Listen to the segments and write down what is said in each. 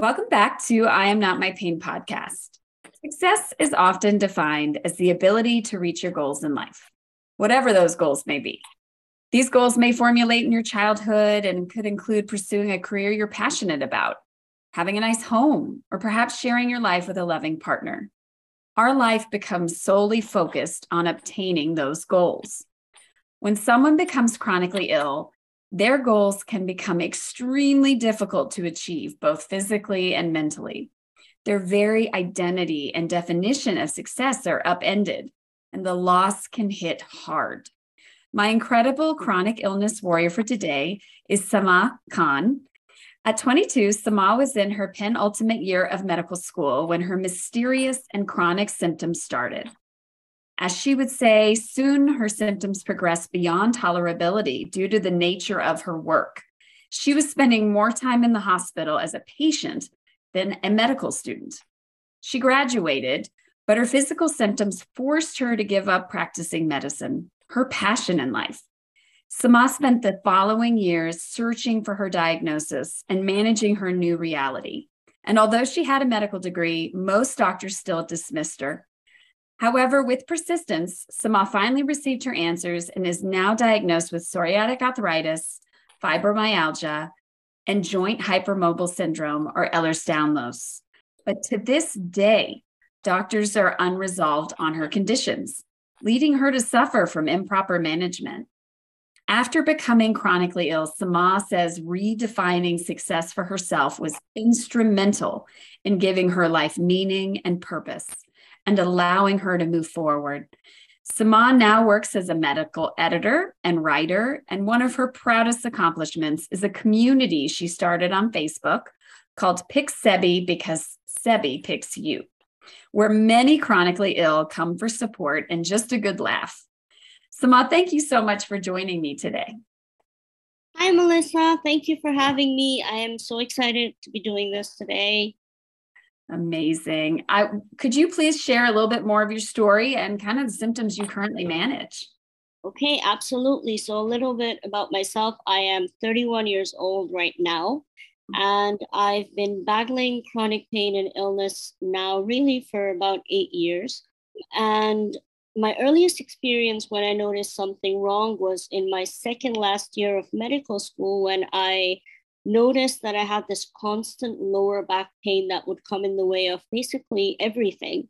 Welcome back to I Am Not My Pain podcast. Success is often defined as the ability to reach your goals in life, whatever those goals may be. These goals may formulate in your childhood and could include pursuing a career you're passionate about, having a nice home, or perhaps sharing your life with a loving partner. Our life becomes solely focused on obtaining those goals. When someone becomes chronically ill, their goals can become extremely difficult to achieve, both physically and mentally. Their very identity and definition of success are upended, and the loss can hit hard. My incredible chronic illness warrior for today is Samah Khan. At 22, Samah was in her penultimate year of medical school when her mysterious and chronic symptoms started. As she would say, soon her symptoms progressed beyond tolerability due to the nature of her work. She was spending more time in the hospital as a patient than a medical student. She graduated, but her physical symptoms forced her to give up practicing medicine, her passion in life. Samah spent the following years searching for her diagnosis and managing her new reality. And although she had a medical degree, most doctors still dismissed her. However, with persistence, Samah finally received her answers and is now diagnosed with psoriatic arthritis, fibromyalgia, and joint hypermobile syndrome or Ehlers-Danlos. But to this day, doctors are unresolved on her conditions, leading her to suffer from improper management. After becoming chronically ill, Samah says redefining success for herself was instrumental in giving her life meaning and purpose and allowing her to move forward. Samah now works as a medical editor and writer, and one of her proudest accomplishments is a community she started on Facebook called Pick Sebbie because Sebbie picks you, where many chronically ill come for support and just a good laugh. Samah, thank you so much for joining me today. Hi, Melissa. Thank you for having me. I am so excited to be doing this today. Amazing. I could you please share a little bit more of your story and kind of the symptoms you currently manage? Okay, absolutely. So a little bit about myself. I am 31 years old right now, and I've been battling chronic pain and illness now really for about 8 years. And my earliest experience when I noticed something wrong was in my second last year of medical school when I noticed that I had this constant lower back pain that would come in the way of basically everything.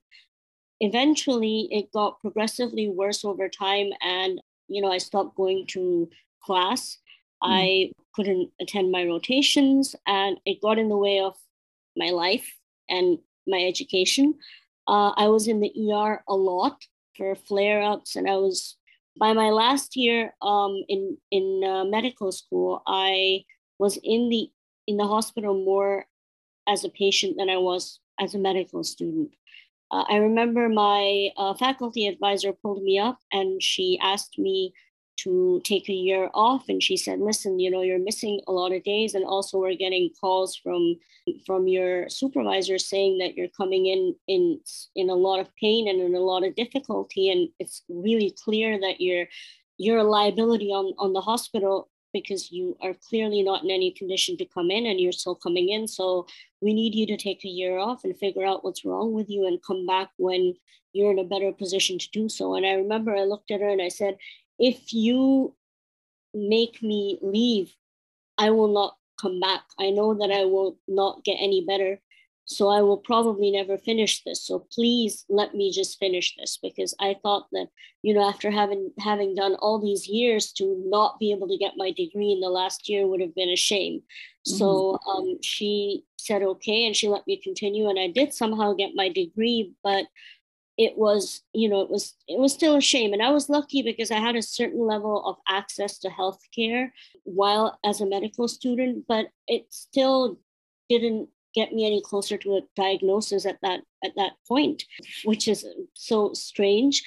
Eventually, it got progressively worse over time, and you know, I stopped going to class. Mm. I couldn't attend my rotations, and it got in the way of my life and my education. Uh, I was in the ER a lot for flare ups, and I was by my last year um, in in uh, medical school. I was in the in the hospital more as a patient than I was as a medical student. Uh, I remember my uh, faculty advisor pulled me up and she asked me to take a year off and she said listen you know you're missing a lot of days and also we're getting calls from from your supervisor saying that you're coming in in in a lot of pain and in a lot of difficulty and it's really clear that you're you're a liability on on the hospital because you are clearly not in any condition to come in and you're still coming in. So we need you to take a year off and figure out what's wrong with you and come back when you're in a better position to do so. And I remember I looked at her and I said, if you make me leave, I will not come back. I know that I will not get any better. So I will probably never finish this. So please let me just finish this because I thought that, you know, after having having done all these years to not be able to get my degree in the last year would have been a shame. Mm-hmm. So um, she said okay, and she let me continue, and I did somehow get my degree, but it was you know it was it was still a shame and i was lucky because i had a certain level of access to healthcare while as a medical student but it still didn't get me any closer to a diagnosis at that at that point which is so strange.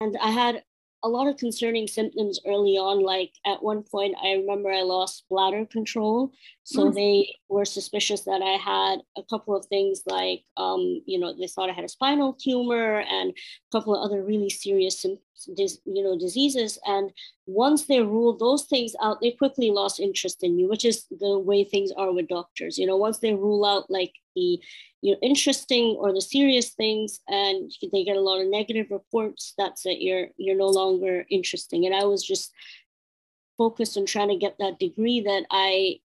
And i had a lot of concerning symptoms early on like at one point i remember i lost bladder control So mm. they were suspicious that I had a couple of things like, um, you know, they thought I had a spinal tumor and a couple of other really serious, you know, diseases. And once they ruled those things out, they quickly lost interest in me, which is the way things are with doctors. You know, once they rule out like the, you know, interesting or the serious things, and they get a lot of negative reports, that's it. You're you're no longer interesting. And I was just focused on trying to get that degree that I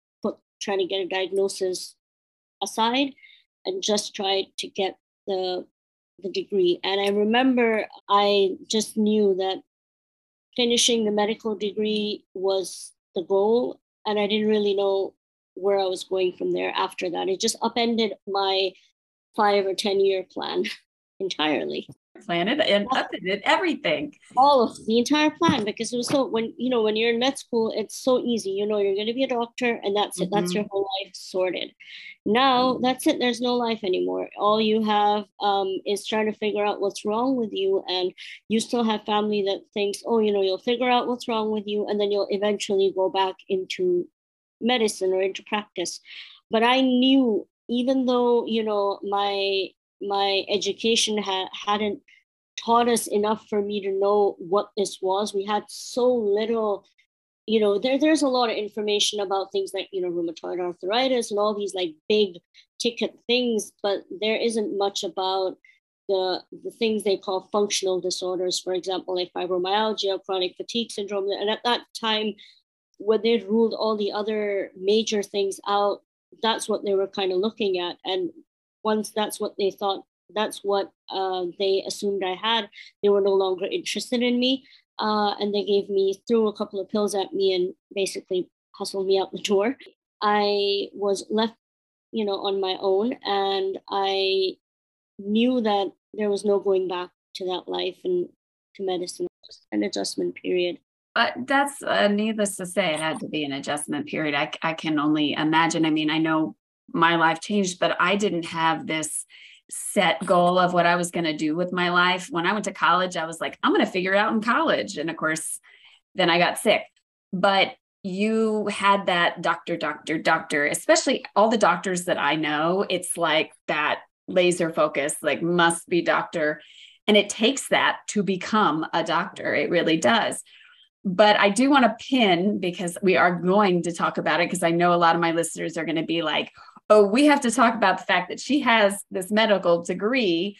trying to get a diagnosis aside and just try to get the the degree. And I remember I just knew that finishing the medical degree was the goal, and I didn't really know where I was going from there after that. It just upended my five or 10 year plan entirely planet and everything. All of the entire plan because it was so when you know when you're in med school, it's so easy. You know, you're going to be a doctor, and that's it. Mm-hmm. That's your whole life sorted. Now mm-hmm. that's it. There's no life anymore. All you have um, is trying to figure out what's wrong with you, and you still have family that thinks, oh, you know, you'll figure out what's wrong with you, and then you'll eventually go back into medicine or into practice. But I knew, even though you know my my education ha- hadn't taught us enough for me to know what this was. We had so little, you know, there, there's a lot of information about things like, you know, rheumatoid arthritis and all these like big ticket things, but there isn't much about the, the things they call functional disorders, for example, like fibromyalgia, chronic fatigue syndrome. And at that time, when they ruled all the other major things out, that's what they were kind of looking at. And once that's what they thought that's what uh, they assumed I had. They were no longer interested in me. Uh, and they gave me, threw a couple of pills at me and basically hustled me out the door. I was left, you know, on my own. And I knew that there was no going back to that life and to medicine, an adjustment period. Uh, that's uh, needless to say, it had to be an adjustment period. I, I can only imagine. I mean, I know my life changed, but I didn't have this set goal of what I was going to do with my life. When I went to college, I was like, I'm going to figure it out in college. And of course, then I got sick. But you had that doctor, doctor, doctor, especially all the doctors that I know, it's like that laser focus, like must be doctor. And it takes that to become a doctor. It really does. But I do want to pin because we are going to talk about it because I know a lot of my listeners are going to be like, oh, we have to talk about the fact that she has this medical degree.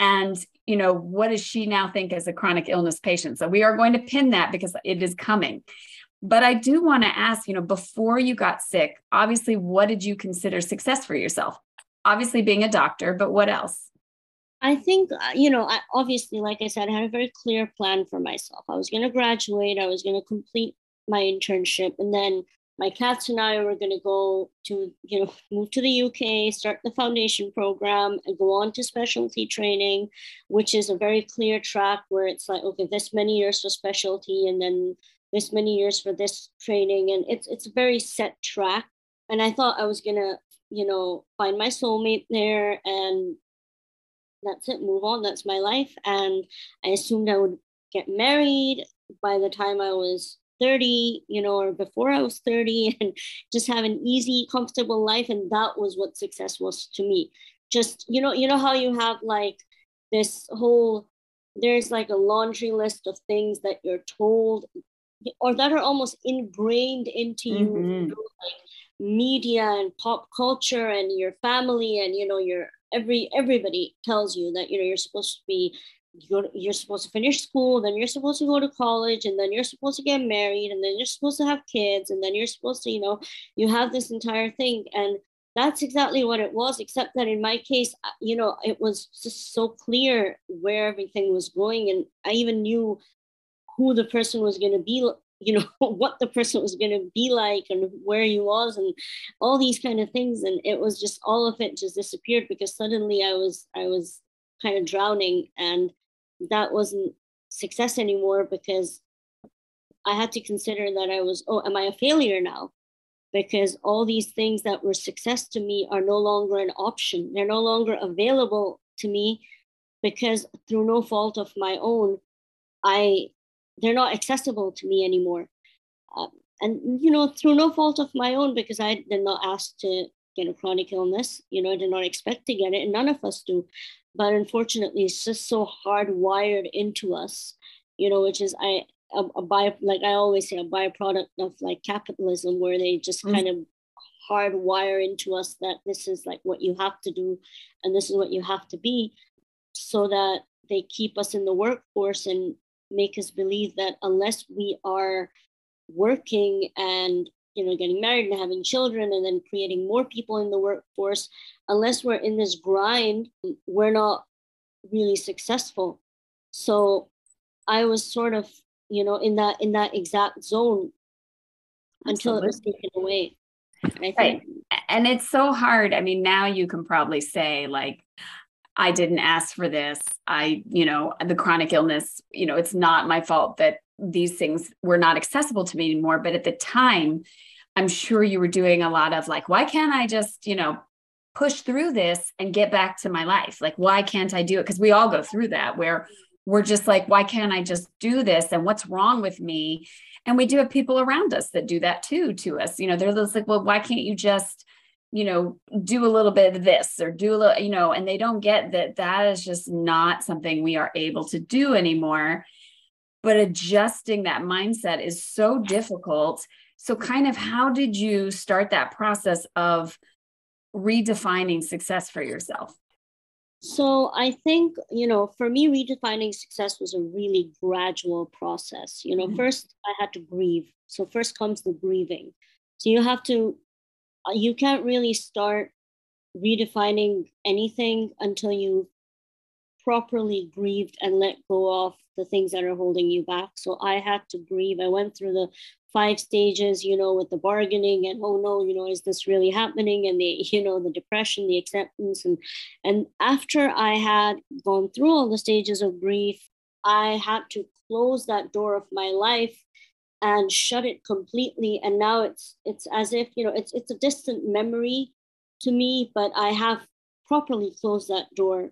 And you know what does she now think as a chronic illness patient? So we are going to pin that because it is coming. But i do want to ask you know before you got sick obviously what did you consider success for yourself? Obviously being a doctor but what else? I think uh, you know I, obviously like i said i had a very clear plan for myself. I was going to graduate i was going to complete my internship and then my cats and I were going to go to, you know, move to the UK, start the foundation program, and go on to specialty training, which is a very clear track where it's like, okay, this many years for specialty, and then this many years for this training, and it's it's a very set track. And I thought I was gonna, you know, find my soulmate there, and that's it, move on. That's my life, and I assumed I would get married by the time I was 30, you know, or before I was 30 and just have an easy, comfortable life. And that was what success was to me. Just, you know, you know how you have like this whole, there's like a laundry list of things that you're told or that are almost ingrained into you, mm-hmm. know, like media and pop culture and your family and, you know, your every everybody tells you that you know you're supposed to be you're, you're supposed to finish school, then you're supposed to go to college, and then you're supposed to get married, and then you're supposed to have kids, and then you're supposed to, you know, you have this entire thing. And that's exactly what it was, except that in my case, uh, you know, it was just so clear where everything was going. And I even knew who the person was going to be, you know, what the person was going to be like and where he was and all these kind of things. And it was just all of it just disappeared because suddenly I was, I was kind of drowning and that wasn't success anymore because I had to consider that I was, oh, am I a failure now? Because all these things that were success to me are no longer an option. They're no longer available to me because through no fault of my own, I they're not accessible to me anymore. Uh, and you know through no fault of my own because i did not ask to get a chronic illness you know i did not expect to get it and none of us do but unfortunately it's just so hardwired into us you know which is i a, a by like i always say a byproduct of like capitalism where they just mm-hmm. kind of hardwire into us that this is like what you have to do and this is what you have to be so that they keep us in the workforce and make us believe that unless we are working and you know getting married and having children and then creating more people in the workforce unless we're in this grind we're not really successful so i was sort of you know in that in that exact zone until Absolutely. it was taken away and right. and it's so hard i mean now you can probably say like I didn't ask for this. I, you know, the chronic illness, you know, it's not my fault that these things were not accessible to me anymore. But at the time, I'm sure you were doing a lot of like, why can't I just, you know, push through this and get back to my life? Like, why can't I do it? Because we all go through that where we're just like, why can't I just do this? And what's wrong with me? And we do have people around us that do that too to us. You know, they're just like, well, why can't you just you know, do a little bit of this or do a little, you know, and they don't get that that is just not something we are able to do anymore. But adjusting that mindset is so difficult. So, kind of, how did you start that process of redefining success for yourself? So, I think, you know, for me, redefining success was a really gradual process. You know, mm-hmm. first I had to grieve. So, first comes the grieving. So, you have to uh, you can't really start redefining anything until you properly grieved and let go of the things that are holding you back. So I had to grieve. I went through the five stages, you know, with the bargaining and oh no, you know, is this really happening? And the, you know, the depression, the acceptance. And and after I had gone through all the stages of grief, I had to close that door of my life and shut it completely and now it's it's as if you know it's it's a distant memory to me but i have properly closed that door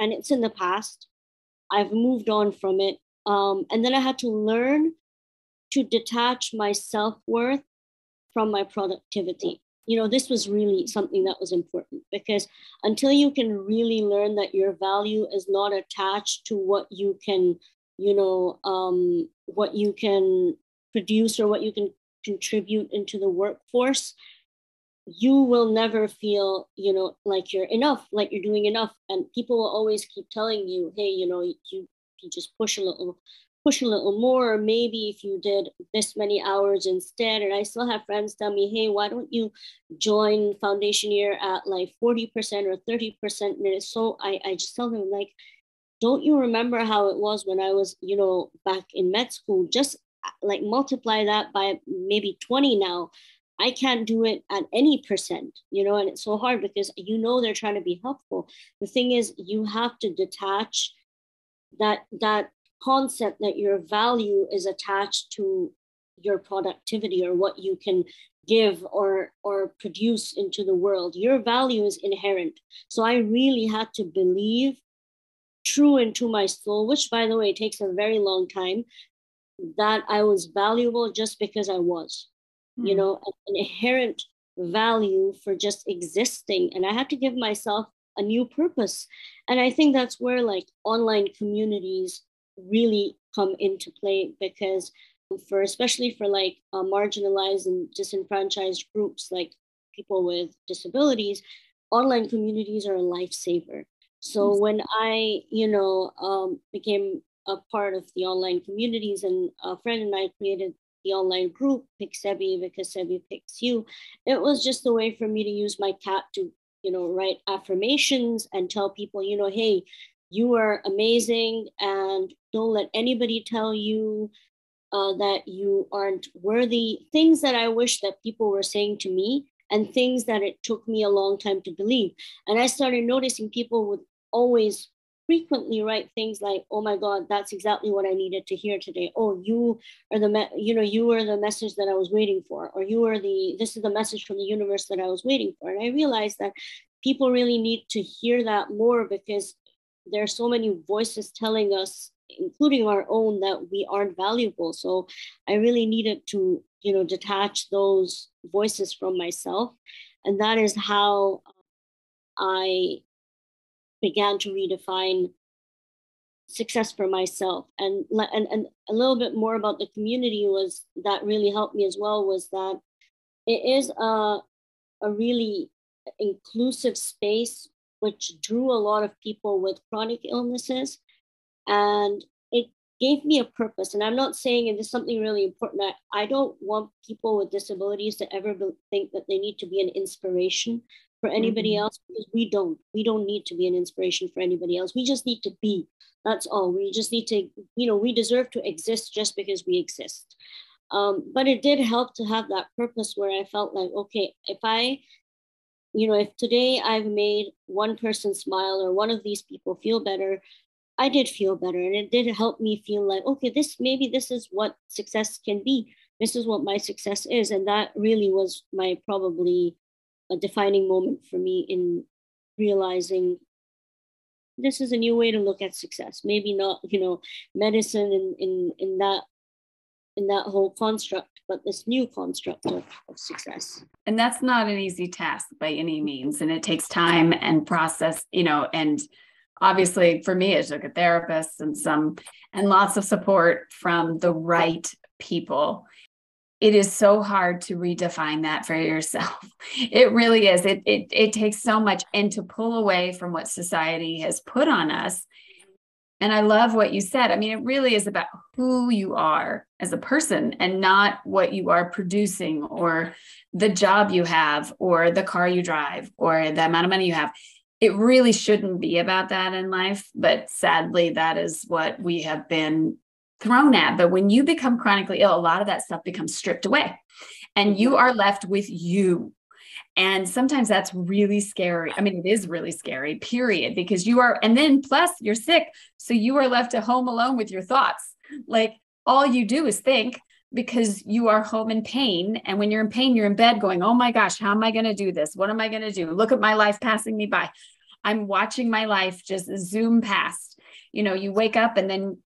and it's in the past. I've moved on from it. Um, and then i had to learn to detach my self-worth from my productivity. You know this was really something that was important because until you can really learn that your value is not attached to what you can you know um, what you can produce or what you can contribute into the workforce you will never feel you know like you're enough like you're doing enough and people will always keep telling you hey you know you, you just push a little push a little more or maybe if you did this many hours instead and i still have friends tell me hey why don't you join foundation year at like 40% or 30% and it's so i, I just tell them like don't you remember how it was when I was, you know, back in med school? Just like multiply that by maybe 20 now. I can't do it at any percent, you know, and it's so hard because you know they're trying to be helpful. The thing is, you have to detach that that concept that your value is attached to your productivity or what you can give or or produce into the world your value is inherent so i really had to believe true into my soul, which by the way takes a very long time, that I was valuable just because I was. You hmm. know, an inherent value for just existing. And I had to give myself a new purpose. And I think that's where like online communities really come into play because for especially for like uh, marginalized and disenfranchised groups like people with disabilities online communities are a lifesaver so when I, you know, um, became a part of the online communities, and a friend and I created the online group Pick Sebbie because Sebbie picks you, it was just a way for me to use my cat to, you know, write affirmations and tell people, you know, hey, you are amazing, and don't let anybody tell you uh, that you aren't worthy. Things that I wish that people were saying to me and things that it took me a long time to believe. And I started noticing people would always frequently write things like oh my god that's exactly what i needed to hear today oh you are the me- you know you are the message that i was waiting for or you are the this is the message from the universe that i was waiting for and i realized that people really need to hear that more because there are so many voices telling us including our own, that we aren't valuable. So I really needed to, you know, detach those voices from myself. And that is how I began to redefine success for myself. And, and and a little bit more about the community was that really helped me as well was that it is a a really inclusive space which drew a lot of people with chronic illnesses. And it gave me a purpose. And i'm not saying this is something really important. That i don't want people with disabilities to ever think that they need to be an inspiration for anybody mm-hmm. else because we don't we don't need to be an inspiration for anybody else. We just need to be. That's all. We just need to you know we deserve to exist just because we exist. Um, but it did help to have that purpose where i felt like okay if i you know if today i've made one person smile or one of these people feel better i did feel better. And it did help me feel like okay this maybe this is what success can be. This is what my success is. And that really was my probably a defining moment for me in realizing this is a new way to look at success. Maybe not you know medicine in in, in that in that whole construct but this new construct of, of success. And that's not an easy task by any means and it takes time and process you know and obviously for me it took a therapist and some and lots of support from the right people it is so hard to redefine that for yourself. It really is. It, it, it takes so much and to pull away from what society has put on us. And I love what you said. I mean, it really is about who you are as a person and not what you are producing or the job you have or the car you drive or the amount of money you have. It really shouldn't be about that in life. But sadly, that is what we have been thrown at. But when you become chronically ill, a lot of that stuff becomes stripped away and you mm-hmm. are left with you. And sometimes that's really scary. I mean, it is really scary, period, because you are, and then plus you're sick. So you are left at home alone with your thoughts. Like all you do is think because you are home in pain. And when you're in pain, you're in bed going, oh my gosh, how am I going to do this? What am I going to do? Look at my life passing me by. I'm watching my life just zoom past. You know, you wake up and then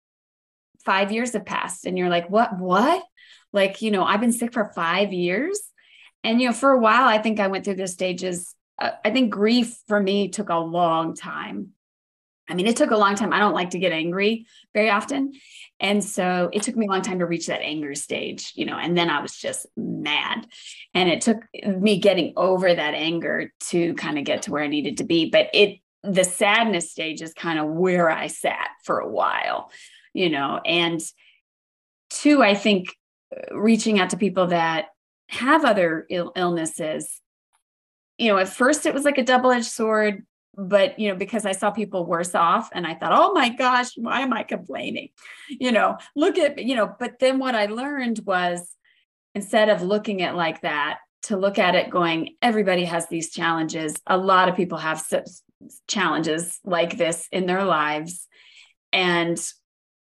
five years have passed and you're like what what? Like you know i've been sick for five years. And you know for a while i think i went through the stages uh, i think grief for me took a long time. I mean it took a long time. I don't like to get angry very often. And so it took me a long time to reach that anger stage you know and then i was just mad. And it took me getting over that anger to kind of get to where i needed to be. But it the sadness stage is kind of where i sat for a while you know, and two, I think uh, reaching out to people that have other Ill- illnesses, you know, at first it was like a double edged sword, but you know because i saw people worse off and i thought oh my gosh why am i complaining? You know look at you know but then what i learned was instead of looking at like that to look at it going everybody has these challenges. A lot of people have challenges like this in their lives. And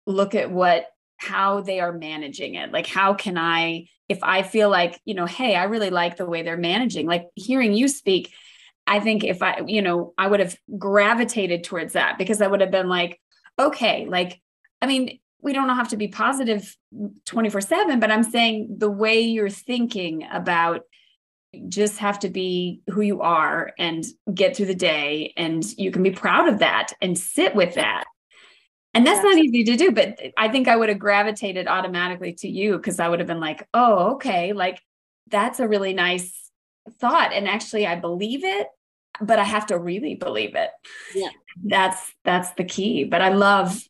look at what how they are managing it. Like how can i if i feel like you know hey i really like the way they're managing like hearing you speak i think if i you know i would have gravitated towards that because i would have been like okay like i mean we don't have to be positive 24 7 but i'm saying the way you're thinking about just have to be who you are and get through the day and you can be proud of that and sit with that and that's not easy to do, but I think I would have gravitated automatically to you because I would have been like, oh, okay, like that's a really nice thought. And actually, I believe it, but I have to really believe it. Yeah. That's that's the key. But I love,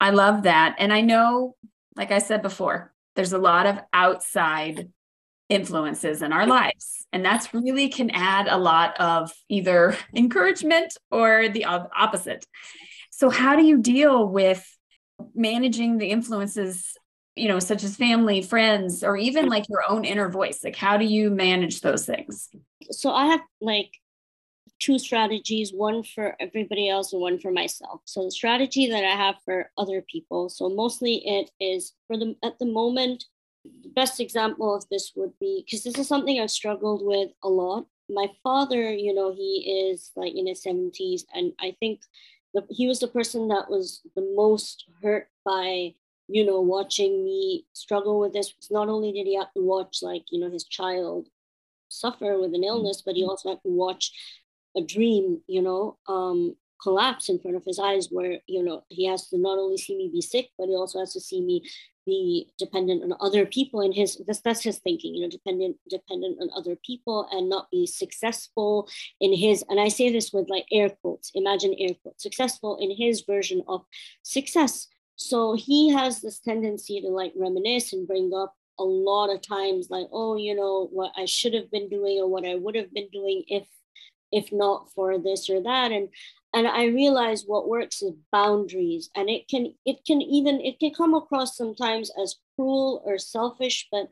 I love that. And I know, like I said before, there's a lot of outside influences in our lives. And that's really can add a lot of either encouragement or the opposite. So, how do you deal with managing the influences, you know, such as family, friends, or even like your own inner voice? Like, how do you manage those things? So, I have like two strategies one for everybody else and one for myself. So, the strategy that I have for other people, so mostly it is for the at the moment, the best example of this would be because this is something I've struggled with a lot. My father, you know, he is like in his 70s, and I think the, he was the person that was the most hurt by you know watching me struggle with this not only did he have to watch like you know his child suffer with an illness but he also had to watch a dream you know um collapse in front of his eyes where you know he has to not only see me be sick but he also has to see me be dependent on other people and his that's, that's his thinking you know dependent dependent on other people and not be successful in his and i say this with like air quotes imagine air quotes successful in his version of success. So he has this tendency to like reminisce and bring up a lot of times like oh you know what i should have been doing or what i would have been doing if if not for this or that. And and i realize what works is boundaries and it can it can even it can come across sometimes as cruel or selfish but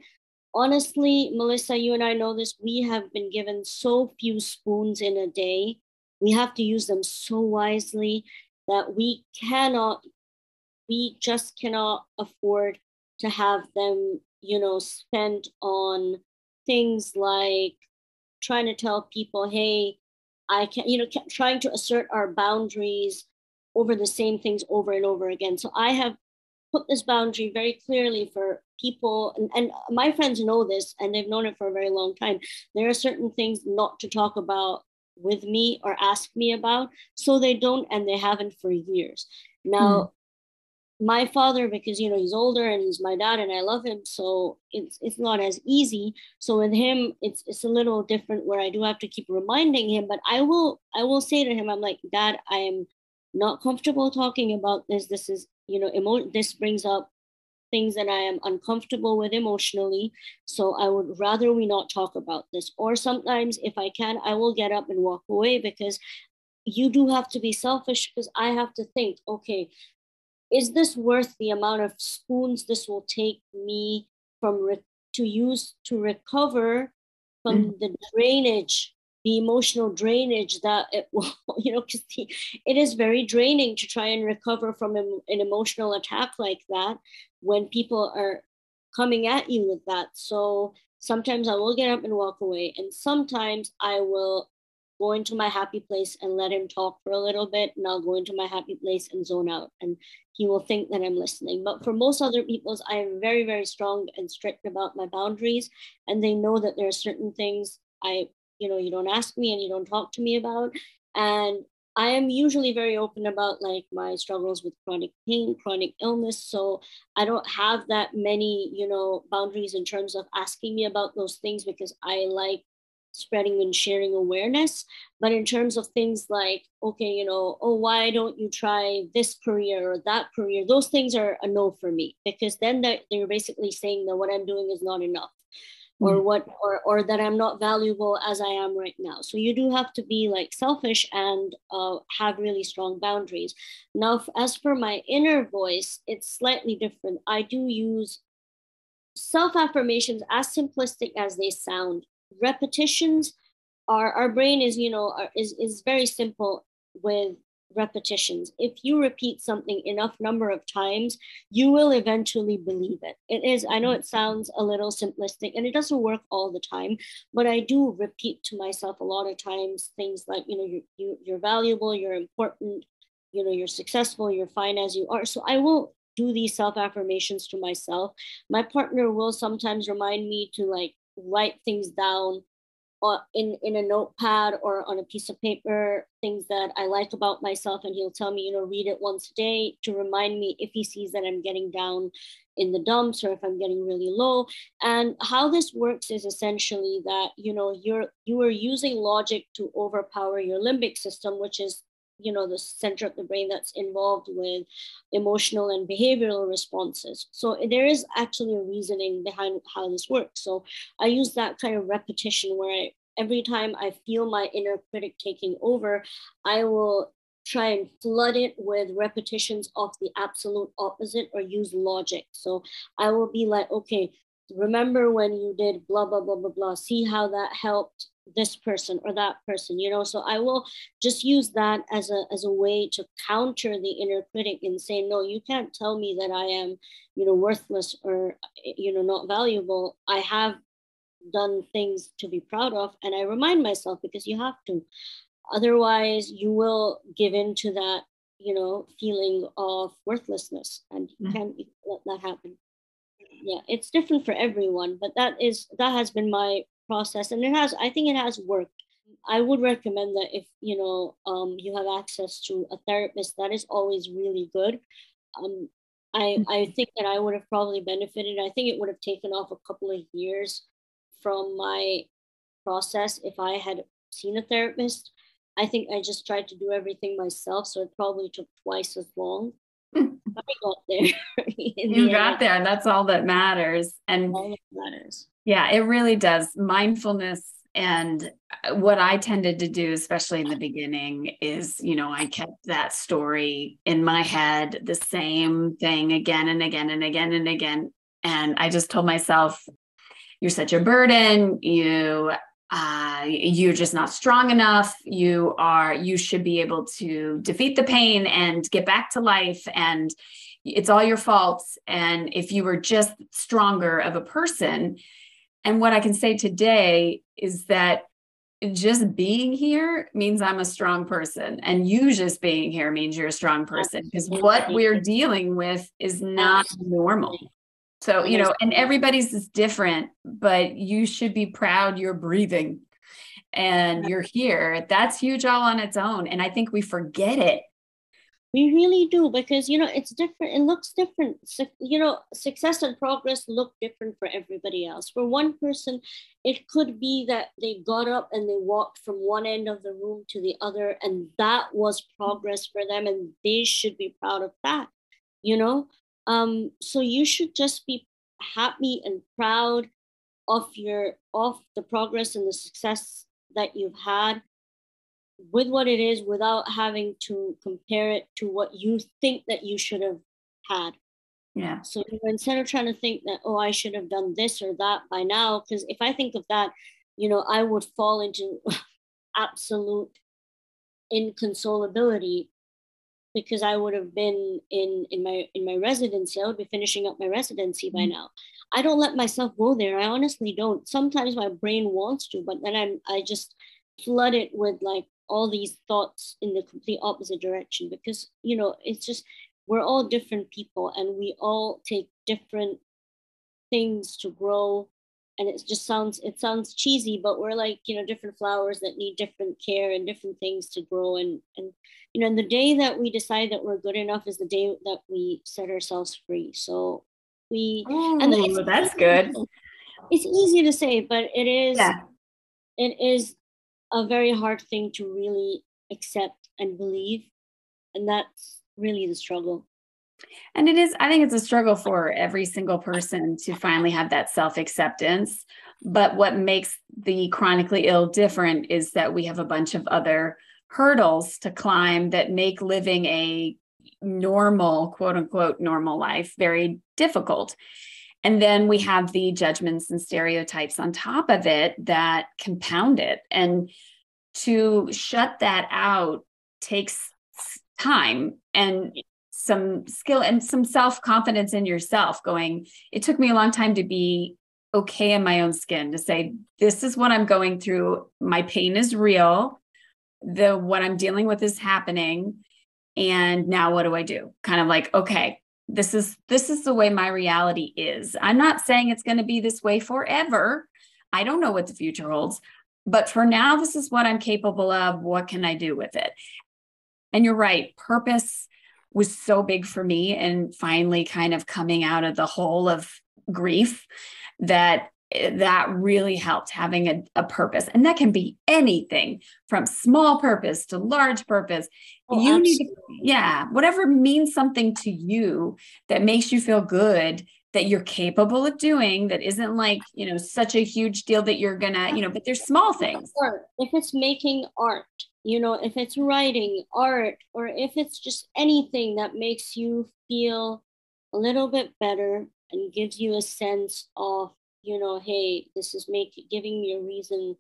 honestly melissa you and i know this we have been given so few spoons in a day. We have to use them so wisely that we cannot we just cannot afford to have them you know spent on things like trying to tell people hey I can, you know, trying to assert our boundaries over the same things over and over again. So I have put this boundary very clearly for people, and, and my friends know this, and they've known it for a very long time. There are certain things not to talk about with me or ask me about, so they don't, and they haven't for years. Now, my father because you know he's older and he's my dad and I love him so it's it's not as easy. So with him it's it's a little different where I do have to keep reminding him but I will I will say to him I'm like dad I am not comfortable talking about this. This is you know emo- this brings up things that I am uncomfortable with emotionally. So I would rather we not talk about this. Or sometimes if I can I will get up and walk away because you do have to be selfish because I have to think, okay, is this worth the amount of spoons this will take me from re- to use to recover from mm. the drainage the emotional drainage that it will you know because it is very draining to try and recover from an, an emotional attack like that when people are coming at you with that so sometimes i will get up and walk away and sometimes i will go into my happy place and let him talk for a little bit and I'll go into my happy place and zone out and he will think that I'm listening. But for most other people's, I am very, very strong and strict about my boundaries and they know that there are certain things I, you know, you don't ask me and you don't talk to me about. And I am usually very open about like my struggles with chronic pain, chronic illness. So I don't have that many, you know, boundaries in terms of asking me about those things because I like spreading and sharing awareness. But in terms of things like, okay, you know, oh, why don't you try this career or that career? Those things are a no for me because then they're, they're basically saying that what I'm doing is not enough. Or mm. what, or or that I'm not valuable as I am right now. So you do have to be like selfish and uh, have really strong boundaries. Now, as for my inner voice, it's slightly different. I do use self affirmations as simplistic as they sound repetitions are our brain is you know are, is is very simple with repetitions. If you repeat something enough number of times you will eventually believe it. It is i know it mm-hmm. sounds a little simplistic and it doesn't work all the time but i do repeat to myself a lot of times things like you know you, you you're valuable you're important you know you're successful you're fine as you are. So i will do these self affirmations to myself. My partner will sometimes remind me to like write things down or in, in a notepad or on a piece of paper, things that I like about myself. And he'll tell me, you know, read it once a day to remind me if he sees that I'm getting down in the dumps or if I'm getting really low. And how this works is essentially that, you know, you're you are using logic to overpower your limbic system, which is you know the center of the brain that's involved with emotional and behavioral responses. So there is actually a reasoning behind how this works. So i use that kind of repetition where I, every time i feel my inner critic taking over i will try and flood it with repetitions of the absolute opposite or use logic. So i will be like okay remember when you did blah blah blah blah blah. See how that helped this person or that person you know so i will just use that as a as a way to counter the inner critic and say no you can't tell me that i am you know worthless or you know not valuable i have done things to be proud of and i remind myself because you have to otherwise you will give in to that you know, feeling of worthlessness, and you mm-hmm. can't let that happen. Yeah, it's different for everyone, but that is that has been my process, and it has. I think it has worked. I would recommend that if you know um, you have access to a therapist, that is always really good. Um, I mm-hmm. I think that I would have probably benefited. I think it would have taken off a couple of years from my process if I had seen a therapist. I think I just tried to do everything myself, so it probably took twice as long. I got there. you the got end. there, and that's all that matters. And that matters. Yeah, it really does. Mindfulness and uh, what I tended to do, especially in the beginning, is you know, I kept that story in my head, the same thing again and again and again and again. And I just told myself, you're such a burden. You uh, you're just not strong enough. You are you should be able to defeat the pain and get back to life and it's all your fault. And if you were just stronger of a person and what i can say today is that just being here means i'm a strong person and you just being here means you're a strong person because what we're dealing with is not normal so, you know, and everybody's is different, but you should be proud you're breathing and you're here. That's huge all on its own. And I think we forget it. We really do because, you know, it's different. It looks different. So, you know, success and progress look different for everybody else. For one person, it could be that they got up and they walked from one end of the room to the other, and that was mm-hmm. progress for them, and they should be proud of that, you know? Um, so you should just be happy and proud of your of the progress and the success that you've had with what it is without having to compare it to what you think that you should have had. Yeah. So instead of trying to think that, oh, I should have done this or that by now, because if I think of that, you know, I would fall into absolute inconsolability because I would have been in in my in my residency. I would be finishing up my residency by mm-hmm. now. I don't let myself go there. I honestly don't. Sometimes my brain wants to, but then I'm I just flood it with like all these thoughts in the complete opposite direction because you know it's just we're all different people and we all take different things to grow and it just sounds it sounds cheesy but we're like you know different flowers that need different care and different things to grow. And and you know and the day that we decide that we're good enough is the day that we set ourselves free. So we Ooh, and it's, that's good it's easy to say but it is yeah. it is a very hard thing to really accept and believe. And that's really the struggle and it is, I think it's a struggle for every single person to finally have that self acceptance. But what makes the chronically ill different is that we have a bunch of other hurdles to climb that make living a normal, quote unquote, normal life very difficult. And then we have the judgments and stereotypes on top of it that compound it. And to shut that out takes time and some skill and some self confidence in yourself going it took me a long time to be okay in my own skin to say this is what i'm going through. My pain is real. The what i'm dealing with is happening. And now what do i do? Kind of like okay this is this is the way my reality is. I'm not saying it's going to be this way forever. I don't know what the future holds. But for now this is what i'm capable of. What can i do with it? And you're right purpose was so big for me and finally kind of coming out of the hole of grief that eh, that really helped having a, a purpose. And that can be anything from small purpose to large purpose. Oh, you absolutely. need to, yeah whatever means something to you that makes you feel good that you're capable of doing that isn't like you know such a huge deal that you're gonna you know but there's small things. If it's making art you know if it's writing art or if it's just anything that makes you feel a little bit better and gives you a sense of you know hey this is making giving me a reason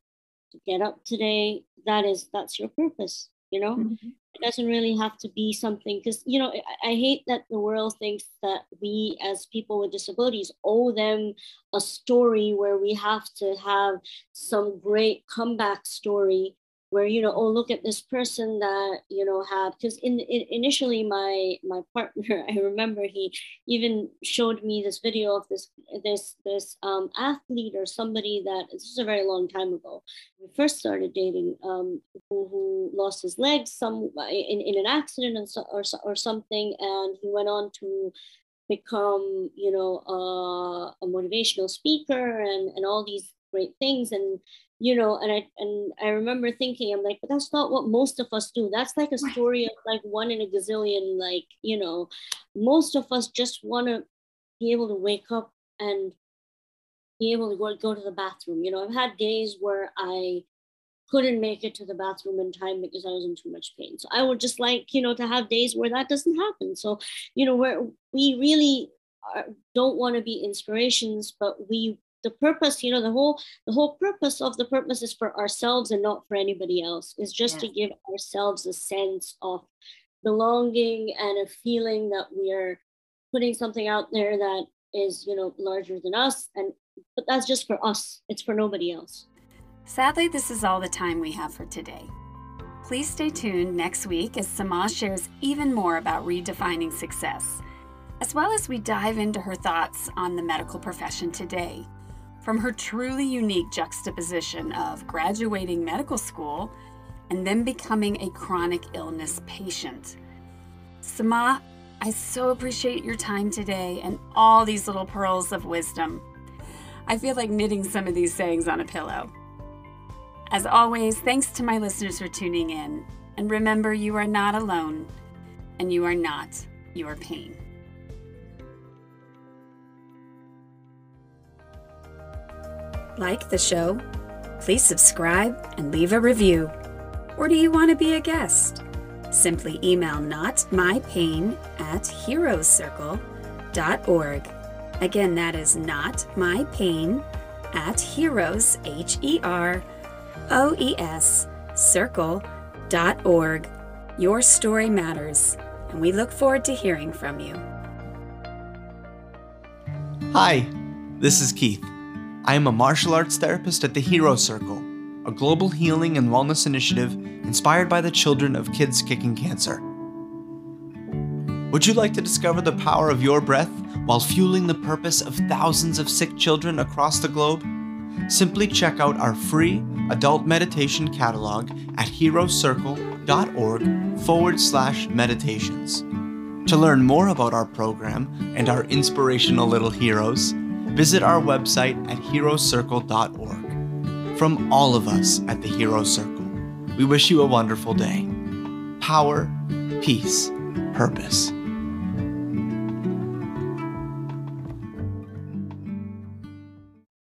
to get up today that is that's your purpose you know mm-hmm. it doesn't really have to be something because you know I, I hate that the world thinks that we as people with disabilities owe them a story where we have to have some great comeback story where you know oh look at this person that you know have because in, in, initially my my partner i remember he even showed me this video of this this this um, athlete or somebody that this is a very long time ago. We first started dating um, who, who lost his legs some in, in an accident and so, or, or something and he went on to become you know uh, a motivational speaker and and all these great things. And you know and i and i remember thinking i'm like but that's not what most of us do. That's like a story of like one in a gazillion like you know most of us just want to be able to wake up and be able to go, go to the bathroom you know? I've had days where i couldn't make it to the bathroom in time because i was in too much pain. So i would just like you know to have days where that doesn't happen. So you know where we really are, don't want to be inspirations but we the purpose you know the whole the whole purpose of the purpose is for ourselves and not for anybody else. Is just to give ourselves a sense of belonging and a feeling that we are putting something out there that is you know larger than us. And but that's just for us. It's for nobody else. Sadly this is all the time we have for today. Please stay tuned next week as Samah shares even more about redefining success as well as we dive into her thoughts on the medical profession today from her truly unique juxtaposition of graduating medical school and then becoming a chronic illness patient. Samah, I so appreciate your time today and all these little pearls of wisdom. I feel like knitting some of these sayings on a pillow. As always, thanks to my listeners for tuning in. And remember, you are not alone, and you are not your pain. Like the show? Please subscribe and leave a review. Or do you want to be a guest? Simply email notmypain at heroescircle.org. Again, that is not my pain at heroes, H E R O E S, circle.org. Your story matters, and we look forward to hearing from you. Hi, this is Keith. I am a martial arts therapist at the Hero Circle, a global healing and wellness initiative inspired by the children of kids kicking cancer. Would you like to discover the power of your breath while fueling the purpose of thousands of sick children across the globe? Simply check out our free adult meditation catalog at heroescircle.org forward slash meditations. To learn more about our program and our inspirational little heroes, visit our website at heroescircle.org. From all of us at the Hero Circle, we wish you a wonderful day. Power, peace, purpose.